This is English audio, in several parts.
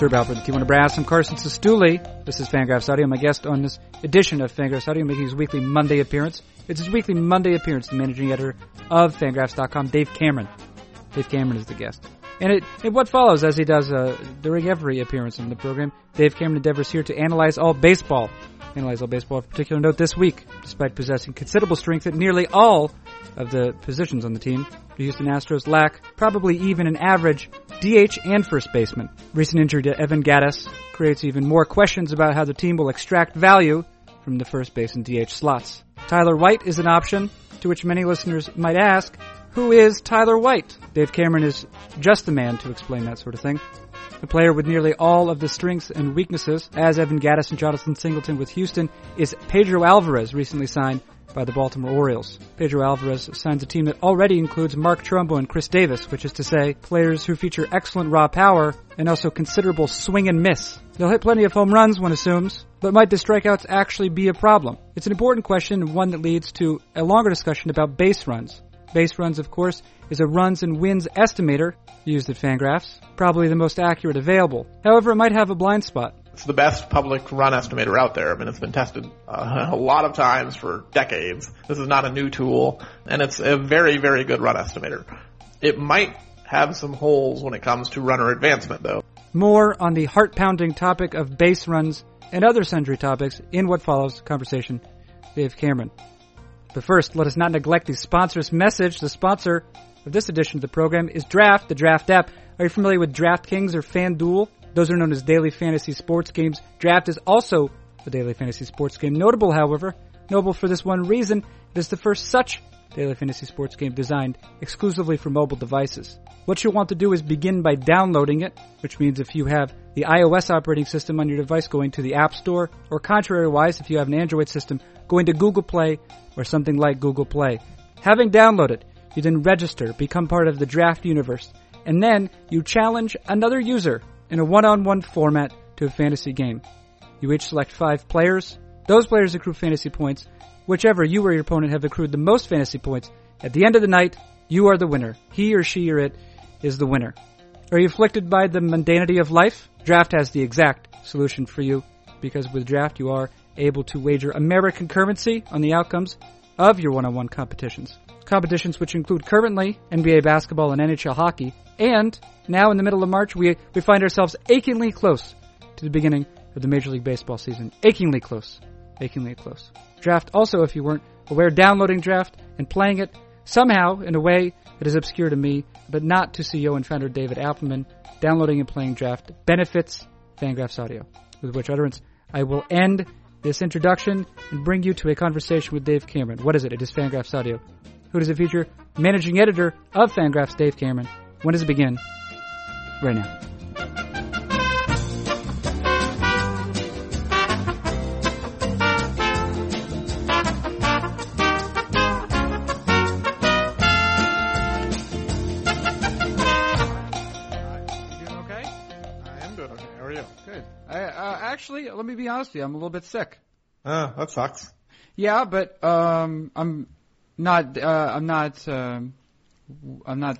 Herb Alpert, Tijuana Brass. I'm Carson Cistulli. This is Fangraphs Audio. My guest on this edition of Fangraphs Audio making his weekly Monday appearance. It's his weekly Monday appearance, the managing editor of Fangraphs.com, Dave Cameron. Dave Cameron is the guest. And it, it what follows, as he does uh, during every appearance on the program, Dave Cameron endeavors here to analyze all baseball. Analyze all baseball of particular note this week, despite possessing considerable strength at nearly all of the positions on the team. The Houston Astros lack probably even an average DH and first baseman. Recent injury to Evan Gattis creates even more questions about how the team will extract value from the first base and DH slots. Tyler White is an option, to which many listeners might ask, who is Tyler White? Dave Cameron is just the man to explain that sort of thing. The player with nearly all of the strengths and weaknesses, as Evan Gattis and Jonathan Singleton with Houston, is Pedro Alvarez, recently signed by the Baltimore Orioles. Pedro Alvarez signs a team that already includes Mark Trumbo and Chris Davis, which is to say, players who feature excellent raw power and also considerable swing and miss. They'll hit plenty of home runs, one assumes, but might the strikeouts actually be a problem? It's an important question and one that leads to a longer discussion about base runs. Base runs, of course, is a runs and wins estimator used at Fangraphs, probably the most accurate available. However, it might have a blind spot. It's the best public run estimator out there. I mean, it's been tested uh, a lot of times for decades. This is not a new tool, and it's a very, very good run estimator. It might have some holes when it comes to runner advancement, though. More on the heart pounding topic of base runs and other sundry topics in what follows conversation. Dave Cameron. But first, let us not neglect the sponsor's message. The sponsor of this edition of the program is Draft, the Draft app. Are you familiar with DraftKings or FanDuel? Those are known as daily fantasy sports games. Draft is also a daily fantasy sports game. Notable, however, notable for this one reason, it is the first such daily fantasy sports game designed exclusively for mobile devices. What you'll want to do is begin by downloading it, which means if you have the iOS operating system on your device, going to the App Store, or contrary-wise, if you have an Android system, going to Google Play or something like Google Play. Having downloaded, you then register, become part of the draft universe, and then you challenge another user in a one-on-one format to a fantasy game. You each select five players. Those players accrue fantasy points. Whichever you or your opponent have accrued the most fantasy points, at the end of the night, you are the winner. He or she or it is the winner. Are you afflicted by the mundanity of life? Draft has the exact solution for you because with Draft you are able to wager American currency on the outcomes of your one-on-one competitions. Competitions which include currently NBA basketball and NHL hockey, and now in the middle of March, we, we find ourselves achingly close to the beginning of the Major League Baseball season. Achingly close. Achingly close. Draft also, if you weren't aware, downloading Draft and playing it somehow in a way that is obscure to me, but not to CEO and founder David Appelman, downloading and playing Draft benefits Fangraphs Audio. With which utterance, I will end this introduction and bring you to a conversation with Dave Cameron. What is it? It is Fangraphs Audio. Who does it feature? Managing editor of Fangraphs, Dave Cameron. When does it begin? Right now. Actually, let me be honest with you. I'm a little bit sick. Oh, that sucks. Yeah, but um, I'm not. Uh, I'm not. Um, I'm not.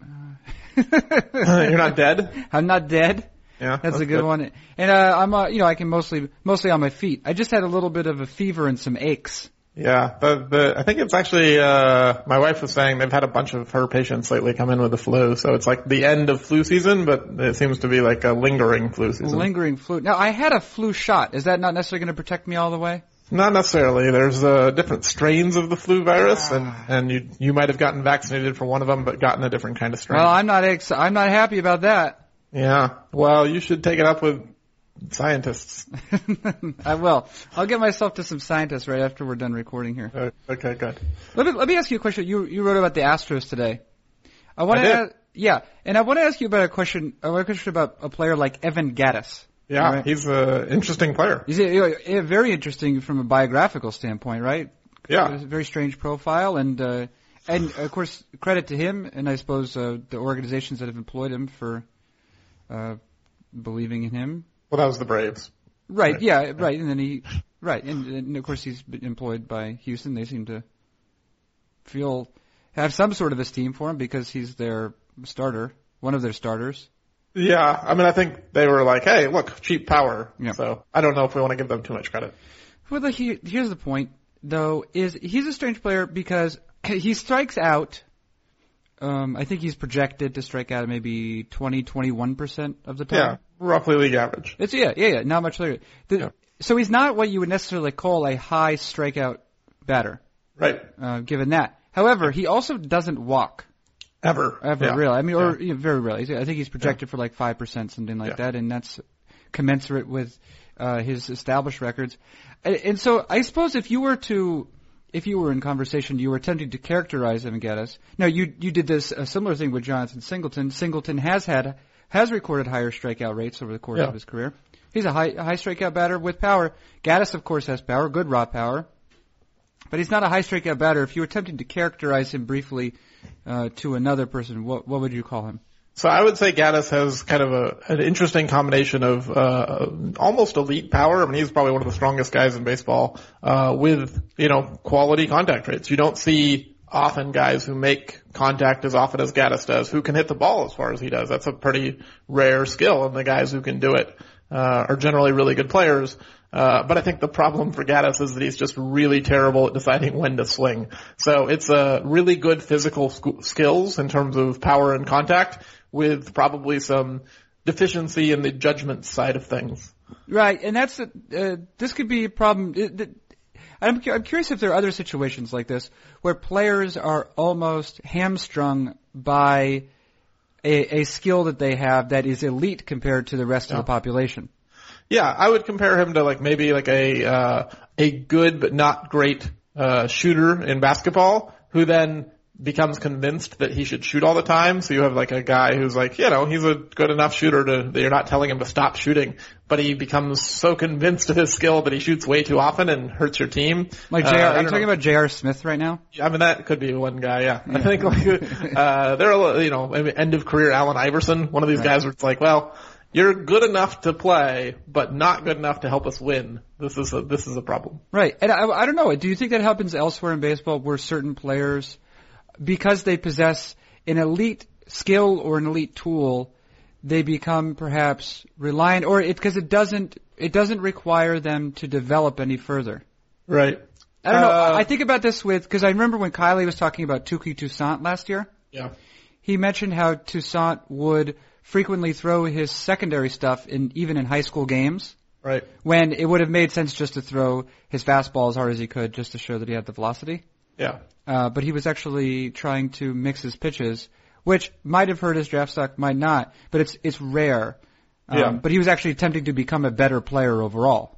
You're not dead? I'm not dead. Yeah. That's a good, one. And uh, I'm, uh, you know, I can mostly mostly on my feet. I just had a little bit of a fever and some aches. Yeah, the, the, I think it's actually, uh, my wife was saying they've had a bunch of her patients lately come in with the flu, so it's like the end of flu season, but it seems to be like a lingering flu season. Lingering flu. Now, I had a flu shot. Is that not necessarily going to protect me all the way? Not necessarily. There's uh, different strains of the flu virus, and and you you might have gotten vaccinated for one of them, but gotten a different kind of strain. Well, I'm not. Ex- I'm not happy about that. yeah. Well, you should take it up with scientists. I will. I'll get myself to some scientists right after we're done recording here. Uh, okay, good. Let me let me ask you a question. You you wrote about the Astros today. I want to yeah, and I want to ask you about a question. A question about a player like Evan Gattis. Yeah, Right. he's an interesting player. He's a, a, very interesting from a biographical standpoint, right? Yeah. a very strange profile, and uh, and of course credit to him, and I suppose uh, the organizations that have employed him for uh, believing in him. Well, that was the Braves. Right. Right. Yeah. Right. And then he. Right. And, and of course he's been employed by Houston. They seem to feel have some sort of esteem for him because he's their starter, one of their starters. Yeah, I mean, I think they were like, hey, look, cheap power. Yeah. So I don't know if we want to give them too much credit. Well, the, he, here's the point, though, is he's a strange player because he strikes out. Um, I think he's projected to strike out maybe 20, 21 percent of the time. Yeah, roughly league average. It's yeah, yeah, yeah. Not much later. The, Yeah. So he's not what you would necessarily call a high strikeout batter, Right. uh, given that. However, he also doesn't walk Ever. ever Yeah. really. I mean, or Yeah. you know, very rarely. I think he's projected for like five percent, something like that, and that's commensurate with uh, his established records. And, and so, I suppose if you were to, if you were in conversation, you were attempting to characterize him, Gattis. Now, you you did this a similar thing with Jonathan Singleton. Singleton has had has recorded higher strikeout rates over the course Yeah. of his career. He's a high high strikeout batter with power. Gattis, of course, has power, good raw power. But he's not a high strikeout batter. If you were attempting to characterize him briefly uh, to another person, what what would you call him? So I would say Gattis has kind of a, an interesting combination of uh, almost elite power. I mean, he's probably one of the strongest guys in baseball uh, with you know quality contact rates. You don't see often guys who make contact as often as Gattis does, who can hit the ball as far as he does. That's a pretty rare skill, and the guys who can do it uh, are generally really good players. Uh, but I think the problem for Gattis is that he's just really terrible at deciding when to swing. So it's uh, really good physical sc- skills in terms of power and contact with probably some deficiency in the judgment side of things. Right, and that's a, uh, this could be a problem. It, it, I'm, I'm curious if there are other situations like this where players are almost hamstrung by a, a skill that they have that is elite compared to the rest of the population. Yeah, I would compare him to like maybe like a uh, a good but not great uh, shooter in basketball who then becomes convinced that he should shoot all the time. So you have like a guy who's like, you know, he's a good enough shooter to that you're not telling him to stop shooting, but he becomes so convinced of his skill that he shoots way too often and hurts your team. Like Uh, I are you talking know. about JR Smith right now? I mean, that could be one guy, yeah. I think like, uh, there are, you know, end of career Allen Iverson, one of these guys where it's like, well, you're good enough to play, but not good enough to help us win. This is a, this is a problem. Right, and I, I don't know. Do you think that happens elsewhere in baseball where certain players, because they possess an elite skill or an elite tool, they become perhaps reliant, or it because it doesn't it doesn't require them to develop any further. Right. I don't know. Uh, I think about this with because I remember when Kiley was talking about Touki Toussaint last year. Yeah. He mentioned how Toussaint would frequently throw his secondary stuff in even in high school games Right. when it would have made sense just to throw his fastball as hard as he could just to show that he had the velocity. Yeah. Uh, but he was actually trying to mix his pitches, which might have hurt his draft stock, might not, but it's it's rare. Um, Yeah. But he was actually attempting to become a better player overall.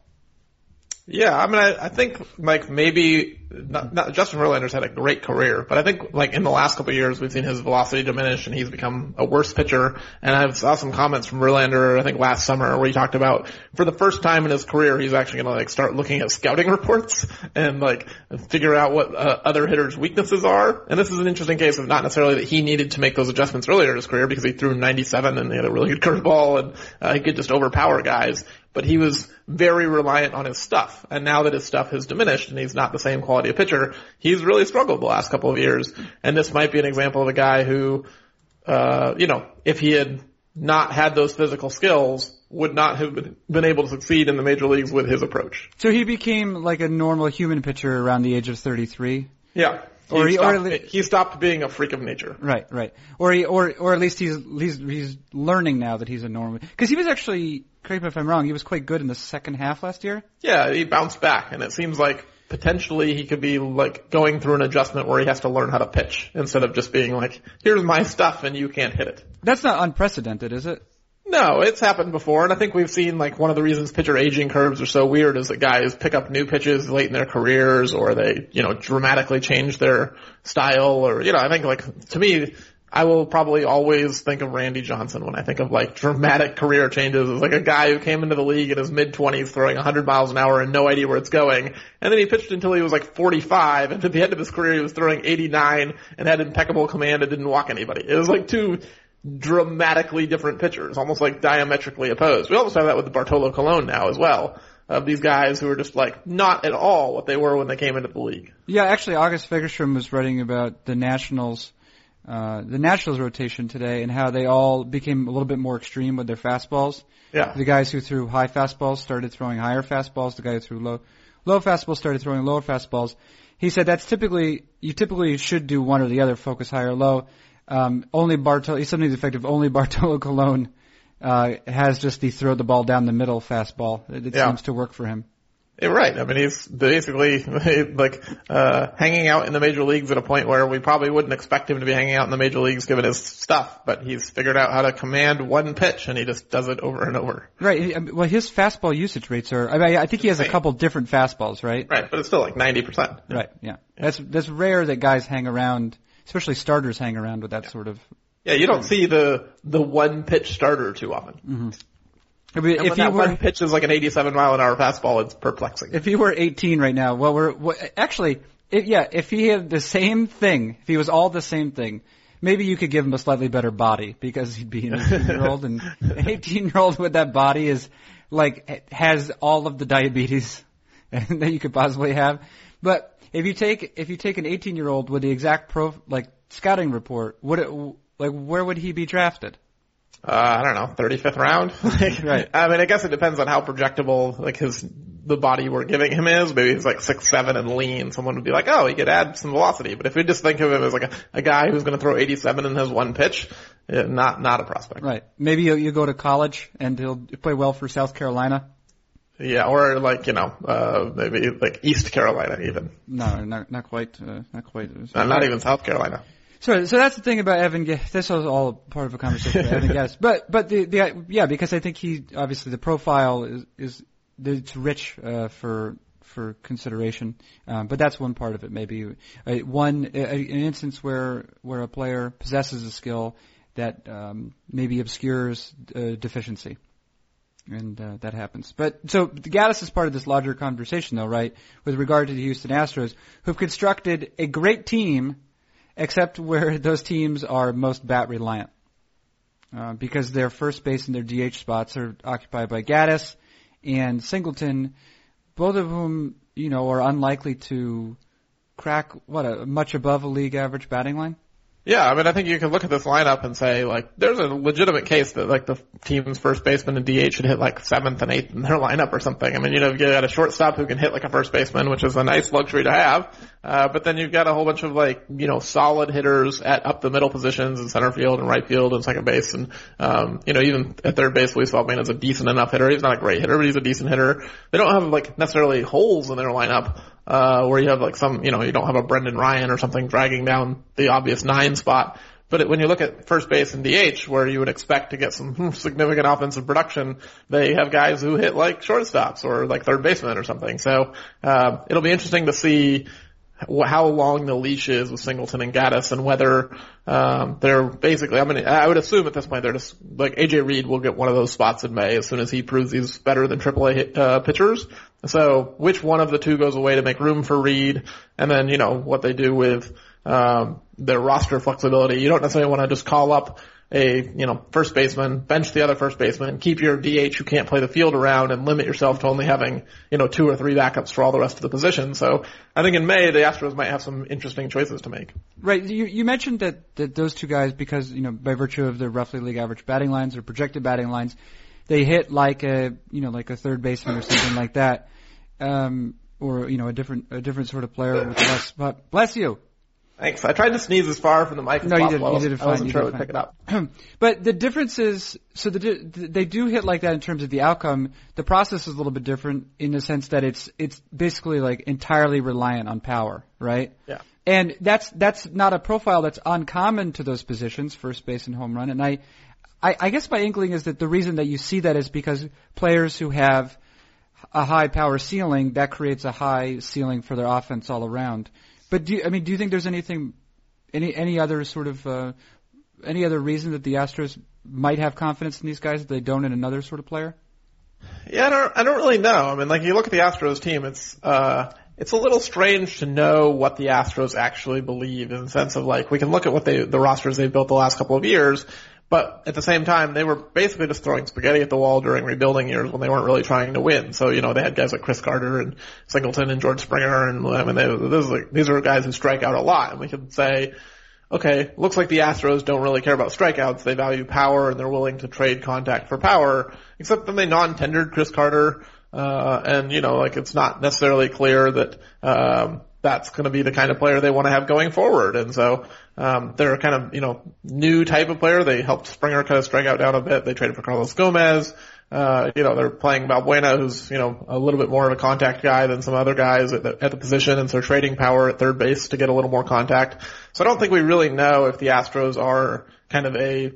Yeah, I mean, I, I think like maybe not, not Justin Verlander's had a great career, but I think like in the last couple of years we've seen his velocity diminish and he's become a worse pitcher. And I saw some comments from Verlander, I think last summer, where he talked about for the first time in his career he's actually going to like start looking at scouting reports and like figure out what uh, other hitters' weaknesses are. And this is an interesting case of not necessarily that he needed to make those adjustments earlier in his career because he threw 97 and he had a really good curveball and uh, he could just overpower guys but he was very reliant on his stuff. And now that his stuff has diminished and he's not the same quality of pitcher, he's really struggled the last couple of years. And this might be an example of a guy who, uh, you know, if he had not had those physical skills, would not have been, been able to succeed in the major leagues with his approach. So he became like a normal human pitcher around the age of 33. Yeah. Or he, he- or stopped, le- he stopped being a freak of nature. Right, right. Or he, or or at least he's he's he's learning now that he's a normal. Because he was actually, correct me if I'm wrong, he was quite good in the second half last year. Yeah, he bounced back and it seems like potentially he could be like going through an adjustment where he has to learn how to pitch instead of just being like, here's my stuff and you can't hit it. That's not unprecedented, is it? No, it's happened before, and I think we've seen like one of the reasons pitcher aging curves are so weird is that guys pick up new pitches late in their careers, or they, you know, dramatically change their style, or you know, I think like to me, I will probably always think of Randy Johnson when I think of like dramatic career changes. It's like a guy who came into the league in his mid twenties throwing 100 miles an hour and no idea where it's going, and then he pitched until he was like 45, and at the end of his career he was throwing 89 and had impeccable command and didn't walk anybody. It was like two dramatically different pitchers, almost like diametrically opposed. We almost have that with Bartolo Colon now as well, of these guys who are just like not at all what they were when they came into the league. Yeah, actually, August Fagerstrom was writing about the Nationals uh, the Nationals rotation today and how they all became a little bit more extreme with their fastballs. Yeah. The guys who threw high fastballs started throwing higher fastballs. The guy who threw low low fastballs started throwing lower fastballs. He said that's typically you typically should do one or the other, focus high or low. Um, only Bartolo, he's something effective. Only Bartolo Colon uh, has just the throw the ball down the middle fastball. It, it Yeah. seems to work for him. Yeah, right. I mean, he's basically like uh, hanging out in the major leagues at a point where we probably wouldn't expect him to be hanging out in the major leagues given his stuff. But he's figured out how to command one pitch, and he just does it over and over. Right. mean, Well, his fastball usage rates are. I, mean, I think he has a couple different fastballs, right? Right, but it's still like ninety percent. Right. Yeah. That's that's rare that guys hang around, especially starters hang around with that sort of. Yeah, you don't see the the one pitch starter too often. Mm-hmm. I mean, And if when that were one pitch is like an eighty-seven mile an hour fastball, it's perplexing. if he were 18 right now, well, we're what, actually, if, yeah, if he had the same thing, if he was all the same thing, maybe you could give him a slightly better body because he'd be an 18 year old, and an 18 year old with that body is like has all of the diabetes that you could possibly have. But if you take if you take an 18 year old with the exact pro like scouting report, would it like where would he be drafted? uh, I don't know, 35th round. Like, Right. I mean, I guess it depends on how projectable like his the body we're giving him is. Maybe he's like six seven and lean. Someone would be like, oh, he could add some velocity. But if we just think of him as like a, a guy who's going to throw 87 and has one pitch, eh, not not a prospect. Right. Maybe you, you go to college and he'll play well for South Carolina. Yeah, or like you know, uh, maybe like East Carolina even, No, not not quite. Uh, not quite. uh, not even South Carolina. So, so that's the thing about Evan. This was all part of a conversation with Evan Gattis. But, but the, the, yeah, because I think he obviously the profile is is it's rich uh, for for consideration. Um, but that's one part of it. Maybe uh, one uh, an instance where where a player possesses a skill that um, maybe obscures uh, deficiency. And uh, that happens. But so Gattis is part of this larger conversation, though, right? With regard to the Houston Astros, who've constructed a great team except where those teams are most bat reliant. Uh, because their first base and their DH spots are occupied by Gattis and Singleton, both of whom, you know, are unlikely to crack, what, a much above a league average batting line? Yeah, I mean, I think you can look at this lineup and say, like, there's a legitimate case that, like, the team's first baseman and DH should hit, like, seventh and eighth in their lineup or something. I mean, you know, you got a shortstop who can hit like a first baseman, which is a nice luxury to have. Uh, but then you've got a whole bunch of, like, you know, solid hitters at up the middle positions in center field and right field and second base. And, um, you know, even at third base, Luis Valbuena is a decent enough hitter. He's not a great hitter, but he's a decent hitter. They don't have, like, necessarily holes in their lineup uh, where you have like some, you know, you don't have a Brendan Ryan or something dragging down the obvious nine spot. But it, when you look at first base and DH, where you would expect to get some significant offensive production, they have guys who hit like shortstops or like third baseman or something. So uh, it'll be interesting to see how long the leash is with Singleton and Gattis and whether um, they're basically. I mean, I would assume at this point they're just like AJ Reed will get one of those spots in May as soon as he proves he's better than AAA uh, pitchers. So which one of the two goes away to make room for Reed, and then you know what they do with um, their roster flexibility. You don't necessarily want to just call up a you know first baseman, bench the other first baseman, keep your DH who can't play the field around, and limit yourself to only having you know two or three backups for all the rest of the positions. So I think in May the Astros might have some interesting choices to make. Right. You, you mentioned that, that those two guys, because, you know, by virtue of their roughly league average batting lines or projected batting lines, they hit like a, you know, like a third baseman or something like that. Um, or, you know, a different, a different sort of player with less, but bless you. Thanks. I tried to sneeze as far from the mic as No, you possible. did- you did it I fine. wasn't You sure would pick it up. but the difference is, so the, they do hit like that in terms of the outcome. The process is a little bit different in the sense that it's, it's basically like entirely reliant on power, right? Yeah. And that's that's not a profile that's uncommon to those positions, first base and home run. And I, I, I guess my inkling is that the reason that you see that is because players who have a high power ceiling that creates a high ceiling for their offense all around. But do you, I mean, do you think there's anything, any any other sort of uh, any other reason that the Astros might have confidence in these guys that they don't in another sort of player? Yeah, I don't, I don't really know. I mean, like you look at the Astros team, it's uh, it's a little strange to know what the Astros actually believe in the sense of like we can look at what they the rosters they've built the last couple of years, but at the same time they were basically just throwing spaghetti at the wall during rebuilding years when they weren't really trying to win. So you know they had guys like Chris Carter and Singleton and George Springer, and I mean they, those are, these are guys who strike out a lot, and we could say. okay, looks like the Astros don't really care about strikeouts. They value power and they're willing to trade contact for power, except then they non-tendered Chris Carter. Uh, and you know, like it's not necessarily clear that, um, that's going to be the kind of player they want to have going forward. And so, um, they're kind of, you know, new type of player. They helped Springer kind of strike out down a bit. They traded for Carlos Gomez. Uh, you know, they're playing Valbuena, who's, you know, a little bit more of a contact guy than some other guys at the, at the position, and so trading power at third base to get a little more contact. So I don't think we really know if the Astros are kind of a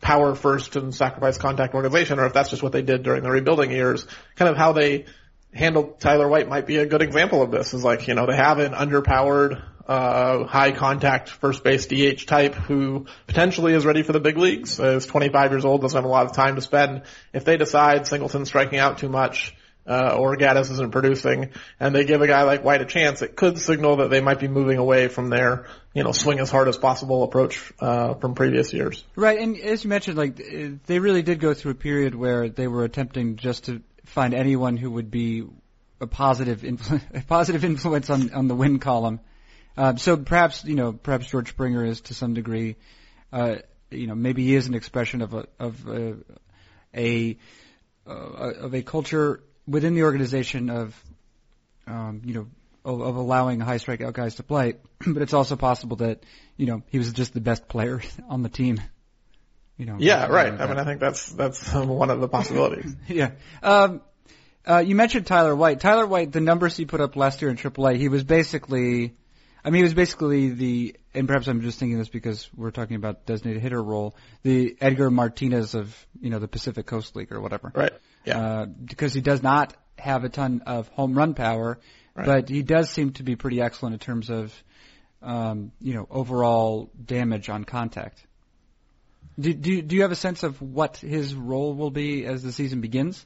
power first and sacrifice contact organization, or if that's just what they did during the rebuilding years. Kind of how they handled Tyler White might be a good example of this. Is like, you know, they have an underpowered uh, high contact first base DH type who potentially is ready for the big leagues, is 25 years old, doesn't have a lot of time to spend. If they decide Singleton's striking out too much, uh, or Gattis isn't producing, and they give a guy like White a chance, it could signal that they might be moving away from their, you know, swing as hard as possible approach, uh, from previous years. Right, and as you mentioned, like, they really did go through a period where they were attempting just to find anyone who would be a positive influ- a positive influence on, on the win column. Uh, so perhaps you know perhaps George Springer is to some degree, uh, you know maybe he is an expression of a of a, a uh, of a culture within the organization of um, you know of, of allowing high strikeout guys to play, but it's also possible that you know he was just the best player on the team. You know. Yeah, right. I mean, I think that's that's one of the possibilities. yeah. Um, uh, you mentioned Tyler White. Tyler White, the numbers he put up last year in AAA, he was basically I mean, he was basically the, and perhaps I'm just thinking this because we're talking about designated hitter role, the Edgar Martinez of, you know, the Pacific Coast League or whatever. Right. Yeah. Uh, because he does not have a ton of home run power, right. but he does seem to be pretty excellent in terms of, um, you know, overall damage on contact. Do, do, do you have a sense of what his role will be as the season begins?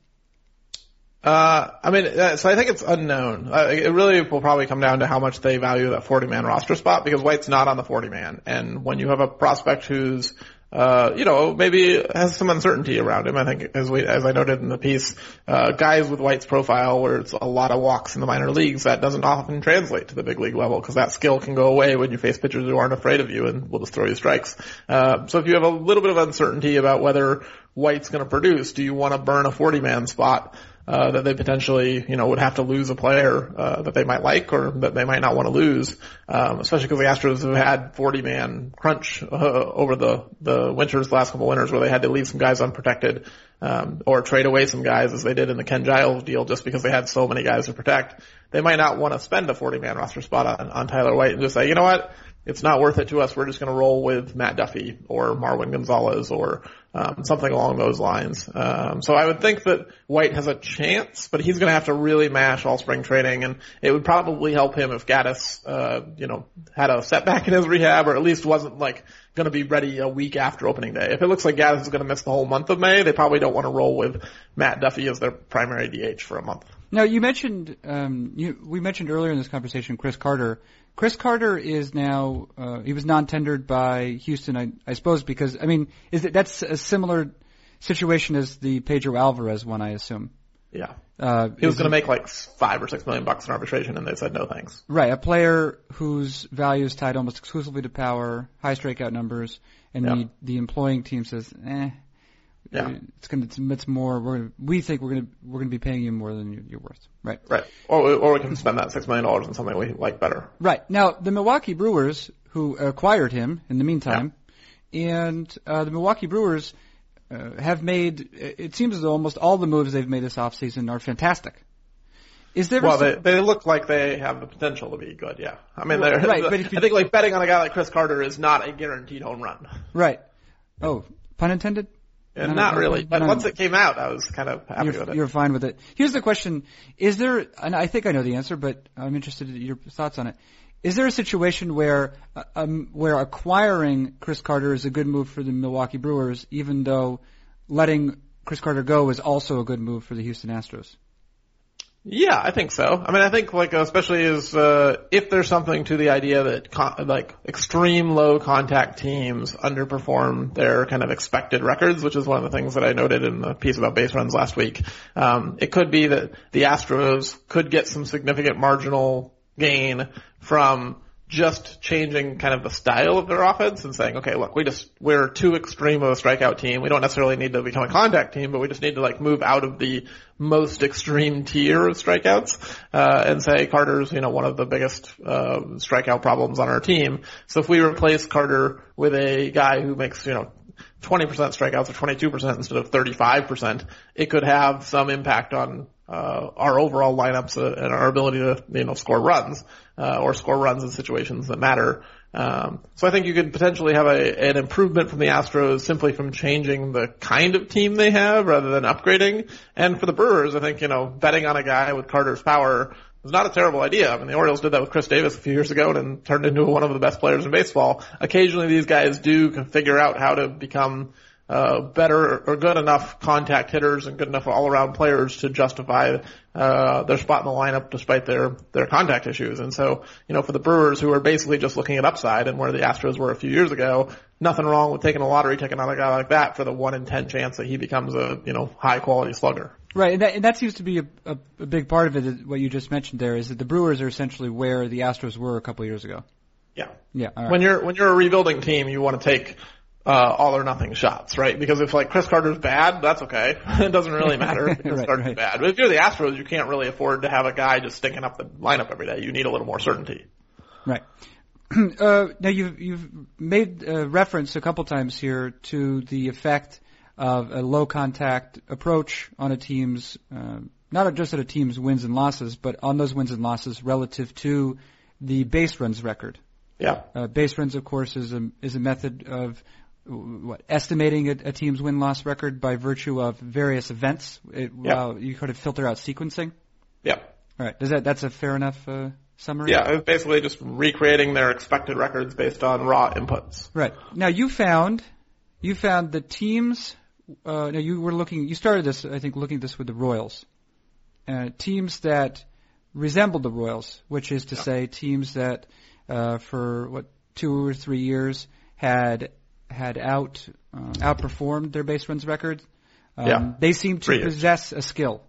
Uh, I mean, uh, so I think it's unknown. Uh, it really will probably come down to how much they value that 40 man roster spot because White's not on the 40 man. And when you have a prospect who's, uh, you know, maybe has some uncertainty around him, I think as we, as I noted in the piece, uh, guys with White's profile where it's a lot of walks in the minor leagues, that doesn't often translate to the big league level because that skill can go away when you face pitchers who aren't afraid of you and will just throw you strikes. Uh, so if you have a little bit of uncertainty about whether White's going to produce, do you want to burn a 40 man spot? Uh, that they potentially, you know, would have to lose a player uh, that they might like or that they might not want to lose, um, especially because the Astros have had 40 man crunch uh, over the the winters, last couple winters, where they had to leave some guys unprotected um, or trade away some guys as they did in the Ken Giles deal, just because they had so many guys to protect. They might not want to spend a 40 man roster spot on, on Tyler White and just say, you know what, it's not worth it to us. We're just going to roll with Matt Duffy or Marwin Gonzalez or um, something along those lines. Um, so I would think that White has a chance, but he's going to have to really mash all spring training, and it would probably help him if Gattis, uh, you know, had a setback in his rehab, or at least wasn't like going to be ready a week after opening day. If it looks like Gattis is going to miss the whole month of May, they probably don't want to roll with Matt Duffy as their primary DH for a month. Now you mentioned um, you, we mentioned earlier in this conversation Chris Carter. Chris Carter is now uh, he was non-tendered by Houston, I, I suppose, because I mean, is it that's a similar situation as the Pedro Alvarez one, I assume. Yeah. Uh, he was going to make like five or six million bucks in arbitration, and they said no thanks. Right, a player whose value is tied almost exclusively to power, high strikeout numbers, and yeah. the the employing team says, eh, yeah. It's gonna, it's, more, we're gonna, we think we're gonna, we're gonna be paying you more than you're worth. Right. Right. Or, or we can spend that six million dollars on something we like better. Right. Now, the Milwaukee Brewers, who acquired him in the meantime, yeah. and, uh, the Milwaukee Brewers, uh, have made, it seems as though almost all the moves they've made this offseason are fantastic. Is there well, they, they look like they have the potential to be good. Yeah, I mean, they're, right, but if you, I think like betting on a guy like Chris Carter is not a guaranteed home run. Right. Oh, pun intended. And not really, but once it came out, I was kind of happy you're, with it. You're fine with it. Here's the question: Is there? And I think I know the answer, but I'm interested in your thoughts on it. Is there a situation where uh, um, where acquiring Chris Carter is a good move for the Milwaukee Brewers, even though letting Chris Carter go is also a good move for the Houston Astros? Yeah, I think so. I mean, I think like especially is uh, if there's something to the idea that con- like extreme low contact teams underperform their kind of expected records, which is one of the things that I noted in the piece about base runs last week. Um, it could be that the Astros could get some significant marginal gain from just changing kind of the style of their offense and saying, okay, look, we just, we're too extreme of a strikeout team. We don't necessarily need to become a contact team, but we just need to like move out of the most extreme tier of strikeouts, uh, and say Carter's, you know, one of the biggest, uh, strikeout problems on our team. So if we replace Carter with a guy who makes, you know, 20% strikeouts or 22% instead of 35%, it could have some impact on uh, our overall lineups uh, and our ability to you know score runs uh, or score runs in situations that matter. Um, so I think you could potentially have a, an improvement from the Astros simply from changing the kind of team they have rather than upgrading. And for the Brewers, I think you know betting on a guy with Carter's power is not a terrible idea. I mean, the Orioles did that with Chris Davis a few years ago and turned into one of the best players in baseball. Occasionally, these guys do figure out how to become uh, better or good enough contact hitters and good enough all around players to justify uh, their spot in the lineup despite their their contact issues. And so, you know, for the Brewers who are basically just looking at upside and where the Astros were a few years ago, nothing wrong with taking a lottery ticket on a guy like that for the one in ten chance that he becomes a you know high quality slugger. Right, and that, and that seems to be a, a, a big part of it. What you just mentioned there is that the Brewers are essentially where the Astros were a couple of years ago. Yeah. Yeah. Right. When you're when you're a rebuilding team, you want to take uh, all or nothing shots, right? Because if like Chris Carter's bad, that's okay. it doesn't really matter if Chris Right, Carter's right. bad. But if you're the Astros, you can't really afford to have a guy just stinking up the lineup every day. You need a little more certainty. Right. uh, now you've you've made uh, reference a couple times here to the effect of a low contact approach on a team's uh, not just at a team's wins and losses, but on those wins and losses relative to the base runs record. Yeah. Uh, base runs, of course, is a is a method of what estimating a, a team's win loss record by virtue of various events. It, Yeah. well, you could filter out sequencing. Yeah. All right. Does that that's a fair enough uh, summary? Yeah. It's basically just recreating their expected records based on raw inputs. Right. Now you found you found the teams. Uh, now you were looking. You started this, I think, looking at this with the Royals. Uh, teams that resembled the Royals, which is to say, teams that uh, for what two or three years had had out uh, outperformed their base runs record. Um, Yeah. They seem to possess a skill.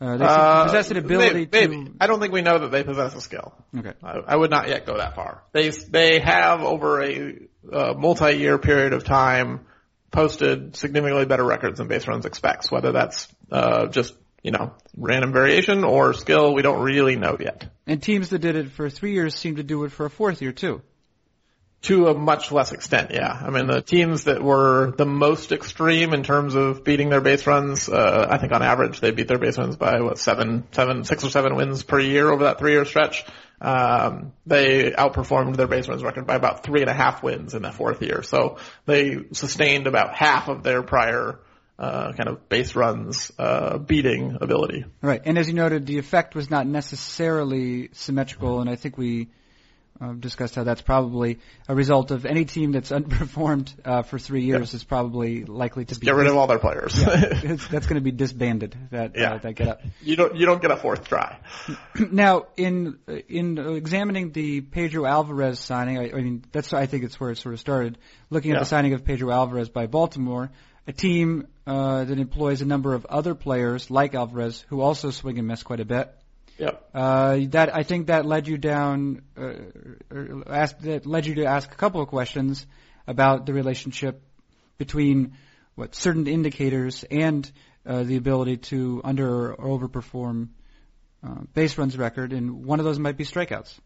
Uh, they Uh, possess an ability maybe, maybe. to. I don't think we know that they possess a skill. Okay. I, I would not yet go that far. They they have over a uh, multi-year period of time posted significantly better records than base runs expects. Whether that's uh, just you know random variation or skill, we don't really know yet. And teams that did it for three years seem to do it for a fourth year too. To a much less extent, yeah. I mean, the teams that were the most extreme in terms of beating their base runs, uh, I think on average they beat their base runs by what seven, seven, six or seven wins per year over that three-year stretch. Um, they outperformed their base runs record by about three and a half wins in that fourth year. So they sustained about half of their prior uh, kind of base runs uh, beating ability. Right. And as you noted, the effect was not necessarily symmetrical, and I think we uh, discussed how that's probably a result of any team that's underperformed uh, for three years is probably likely to be Get rid of all their players. It's- that's going to be disbanded. That uh, that get up. you don't you don't get a fourth try. now, in in examining the Pedro Alvarez signing, I, I mean that's I think it's where it sort of started. Looking at Yeah. the signing of Pedro Alvarez by Baltimore, a team uh, that employs a number of other players like Alvarez who also swing and miss quite a bit. Yep. Uh, that I think that led you down, uh, asked, that led you to ask a couple of questions about the relationship between what certain indicators and uh, the ability to under or overperform uh, base runs record, and one of those might be strikeouts.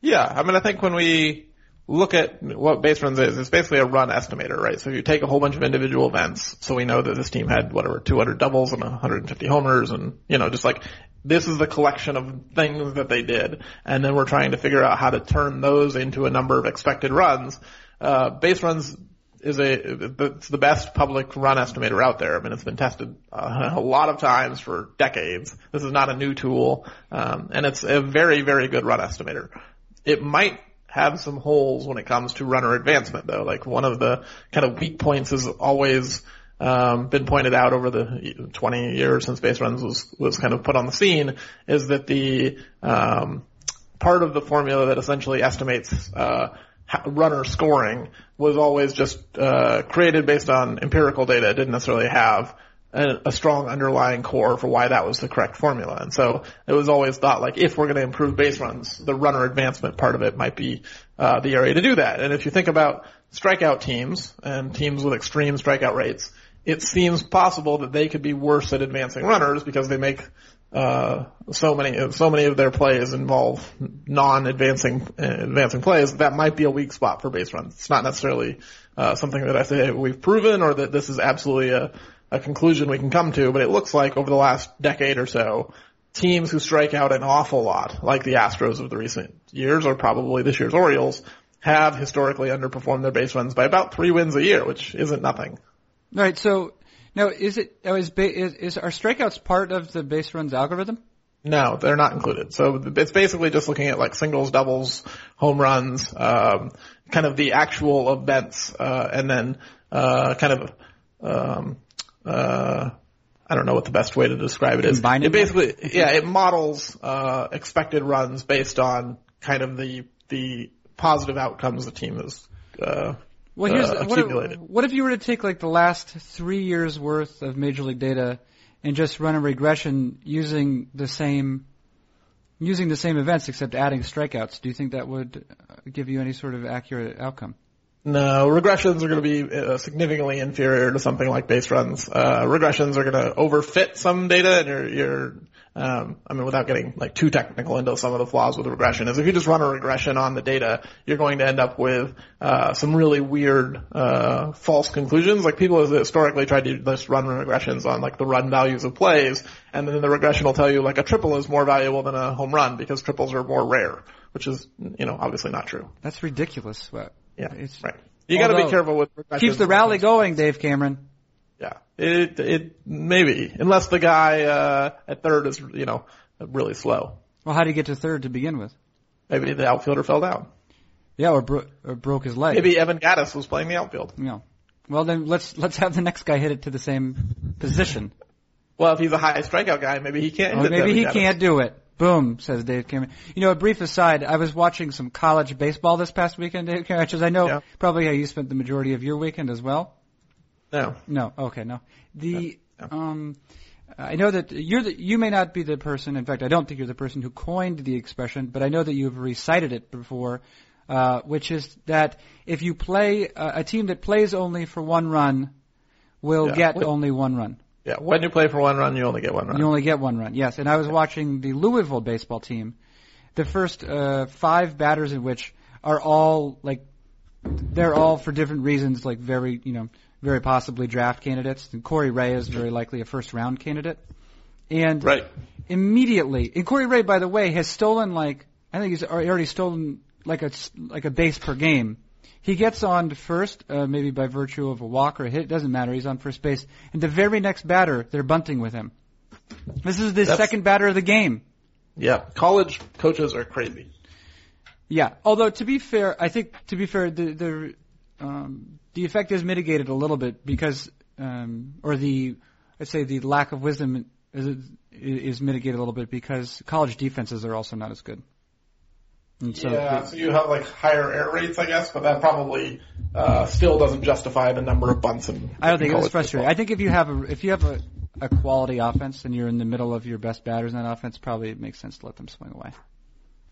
Yeah, I mean, I think when we look at what base runs is, it's basically a run estimator, right? So you take a whole bunch of individual events. So we know that this team had whatever 200 doubles and 150 homers, and you know, just like this is the collection of things that they did, and then we're trying to figure out how to turn those into a number of expected runs. Uh, base runs is a it's the best public run estimator out there. I mean, it's been tested uh, a lot of times for decades. This is not a new tool, um, and it's a very very good run estimator. It might have some holes when it comes to runner advancement, though. Like one of the kind of weak points is always um, been pointed out over the 20 years since base runs was was kind of put on the scene is that the um, part of the formula that essentially estimates uh, runner scoring was always just uh, created based on empirical data. It didn't necessarily have a, a strong underlying core for why that was the correct formula. And so it was always thought like if we're going to improve base runs, the runner advancement part of it might be uh, the area to do that. And if you think about strikeout teams and teams with extreme strikeout rates, it seems possible that they could be worse at advancing runners because they make uh, so many so many of their plays involve non-advancing uh, advancing plays. That might be a weak spot for base runs. It's not necessarily uh, something that I say we've proven or that this is absolutely a, a conclusion we can come to. But it looks like over the last decade or so, teams who strike out an awful lot, like the Astros of the recent years, or probably this year's Orioles, have historically underperformed their base runs by about three wins a year, which isn't nothing. Right. So now, is it is, is is are strikeouts part of the base runs algorithm? No, they're not included. So it's basically just looking at like singles, doubles, home runs, um, kind of the actual events, uh, and then uh, kind of um, uh, I don't know what the best way to describe it is. Combining it basically, yeah, it models uh, expected runs based on kind of the the positive outcomes the team has uh, Well, here's uh, what, if, what if you were to take like the last three years worth of major league data and just run a regression using the same using the same events except adding strikeouts? Do you think that would uh, give you any sort of accurate outcome? No, regressions are going to be uh, significantly inferior to something like base runs. Uh, regressions are going to overfit some data, and you're, you're um, I mean, without getting like too technical into some of the flaws with regression, is if you just run a regression on the data, you're going to end up with uh, some really weird uh, false conclusions. Like people have historically tried to just run regressions on like the run values of plays, and then the regression will tell you like a triple is more valuable than a home run because triples are more rare, which is you know obviously not true. That's ridiculous. But Yeah, It's- right. You got to be careful with regressions. keeps the rally going, Dave Cameron. Yeah, it it maybe unless the guy uh, at third is you know really slow. Well, how did he get to third to begin with? Maybe the outfielder fell down. Yeah, or, bro- or broke his leg. Maybe Evan Gattis was playing the outfield. Yeah. Well, then let's let's have the next guy hit it to the same position. Well, if he's a high strikeout guy, maybe he can't. Hit maybe he can't do it. Boom, says Dave Cameron. You know, a brief aside, I was watching some college baseball this past weekend, Dave Cameron, which is I know Yeah. probably how you spent the majority of your weekend as well. No. No, okay, no. The Yeah. um, I know that you're the, you may not be the person. In fact, I don't think you're the person who coined the expression, but I know that you've recited it before, uh, which is that if you play uh, a team that plays only for one run, will Yeah. get Wait. only one run. Yeah. When you play for one run, you only get one run. You only get one run, yes. And I was watching the Louisville baseball team. The first uh, five batters in which are all like they're all for different reasons, like very you know very possibly draft candidates. And Corey Ray is very likely a first round candidate. And right. immediately, and Corey Ray, by the way, has stolen like I think he's already stolen like a like a base per game. He gets on to first, uh, maybe by virtue of a walk or a hit. It doesn't matter. He's on first base, and the very next batter, they're bunting with him. This is the That's- second batter of the game. Yeah. College coaches are crazy. Yeah. Although to be fair, I think to be fair, the the um, the effect is mitigated a little bit because, um, or the I'd say the lack of wisdom is, is mitigated a little bit because college defenses are also not as good. And so yeah. So you have like higher air rates, I guess, but that probably uh, still doesn't justify the number of bunts. In, I don't think in it was frustrating. baseball. I think if you have a if you have a, a quality offense and you're in the middle of your best batters in that offense, probably it makes sense to let them swing away.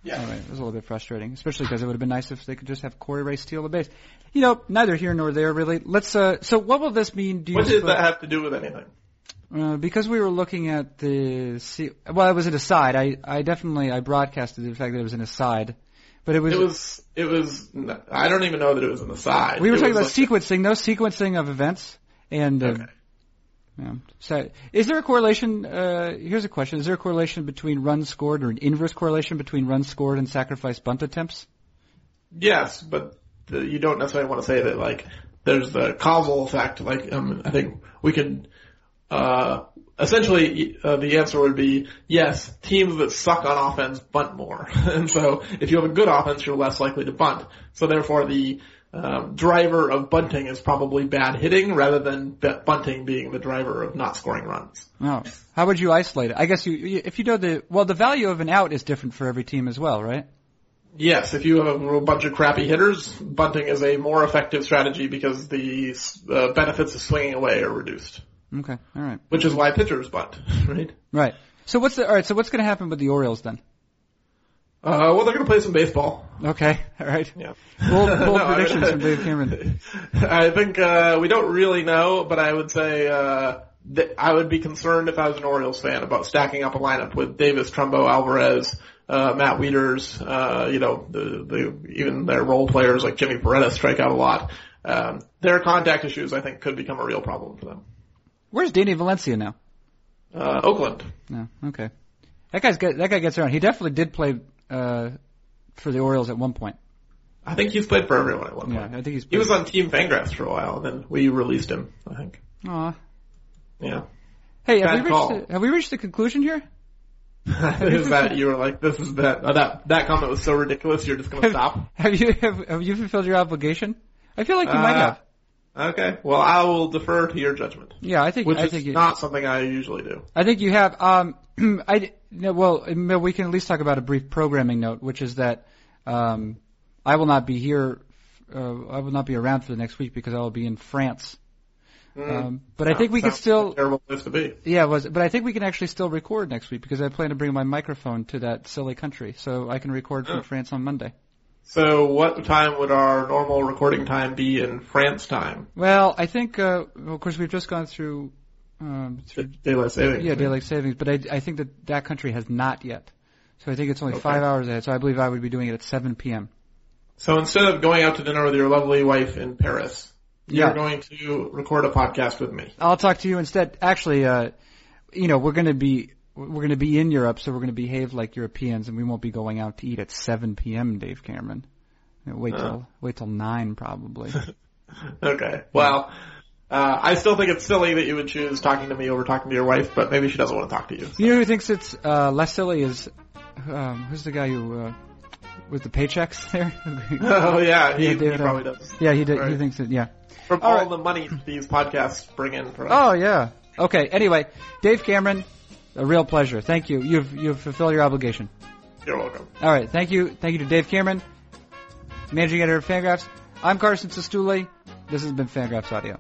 Yeah. Anyway, it was a little bit frustrating, especially because it would have been nice if they could just have Corey Ray steal the base. You know, neither here nor there really. Let's. Uh, so what will this mean? Do you What does that have to do with anything? Uh, because we were looking at the well, it was an aside. I I definitely I broadcasted the fact that it was an aside, but it was. It was. It was. I don't even know that it was an aside. we were It talking about like- sequencing, no sequencing of events, and uh, Okay. Yeah. So, is there a correlation? Uh, here's a question: Is there a correlation between runs scored, or an inverse correlation between runs scored and sacrifice bunt attempts? Yes, but the, you don't necessarily want to say that like there's the causal effect. Like um, I think we could uh, essentially uh, the answer would be yes. Teams that suck on offense bunt more, and so if you have a good offense, you're less likely to bunt. So therefore, the um, driver of bunting is probably bad hitting rather than bunting being the driver of not scoring runs. Oh, how would you isolate it? I guess you, you- if you know the well, the value of an out is different for every team as well, right? Yes, if you have a bunch of crappy hitters, bunting is a more effective strategy because the uh, benefits of swinging away are reduced. Okay. All right. which is why pitchers bunt, right? Right. So what's the all right? So what's going to happen with the Orioles then? Uh, well, they're going to play some baseball. Okay. All right. Yeah. Bold, bold No, I- predictions from Dave Cameron. I think uh, we don't really know, but I would say uh, that I would be concerned if I was an Orioles fan about stacking up a lineup with Davis, Trumbo, Alvarez, uh, Matt Wieters, uh, you know, the, the even their role players like Jimmy Paredes strike out a lot. Um, their contact issues, I think, could become a real problem for them. Where's Danny Valencia now? Uh, Oakland. No. Okay. That guy's get, that guy gets around. He definitely did play uh, for the Orioles at one point. I think he's played for everyone at one point. Yeah. I think he's. He was on Team Fangraphs for a while, then we released him. I think. Aw. Yeah. Hey, have Bad we reached the, have we reached the conclusion here? is that you were like, this is that uh, that that comment was so ridiculous, you're just gonna stop. Have you have, have you fulfilled your obligation? I feel like you might Uh, have. Okay. Well, I will defer to your judgment, Yeah, I think which I is think you, not something I usually do. I think you have. Um, I no, well, we can at least talk about a brief programming note, which is that um, I will not be here. Uh, I will not be around for the next week because I will be in France. Um, but I think we can still. terrible place to be. Yeah, it was but I think we can actually still record next week because I plan to bring my microphone to that silly country, so I can record from Oh. France on Monday. So, what time would our normal recording time be in France time? Well, I think, uh, well, of course, we've just gone through, um, through Daylight savings. yeah, daylight savings, but I, I think that that country has not yet. So I think it's only Okay. five hours ahead. So I believe I would be doing it at 7 p.m. So instead of going out to dinner with your lovely wife in Paris, you're Yeah. going to record a podcast with me. I'll talk to you instead. Actually, uh, you know, we're going to be we're going to be in Europe, so we're going to behave like Europeans, and we won't be going out to eat at 7 p.m. Dave Cameron. Wait till wait till nine probably. Okay. Well, uh, I still think it's silly that you would choose talking to me over talking to your wife, but maybe she doesn't want to talk to you. You know who thinks it's uh, less silly is um, who's the guy who uh, with the paychecks there? oh yeah, he, Yeah, he David, uh, probably does. yeah, he did. He thinks it. Yeah. From All all, right. the money these podcasts bring in for us. Oh yeah. Okay. Anyway, Dave Cameron, a real pleasure. Thank you. You've you've fulfilled your obligation. You're welcome. All right. Thank you. Thank you to Dave Cameron, managing editor of Fangraphs. I'm Carson Cistulli. This has been Fangraphs Audio.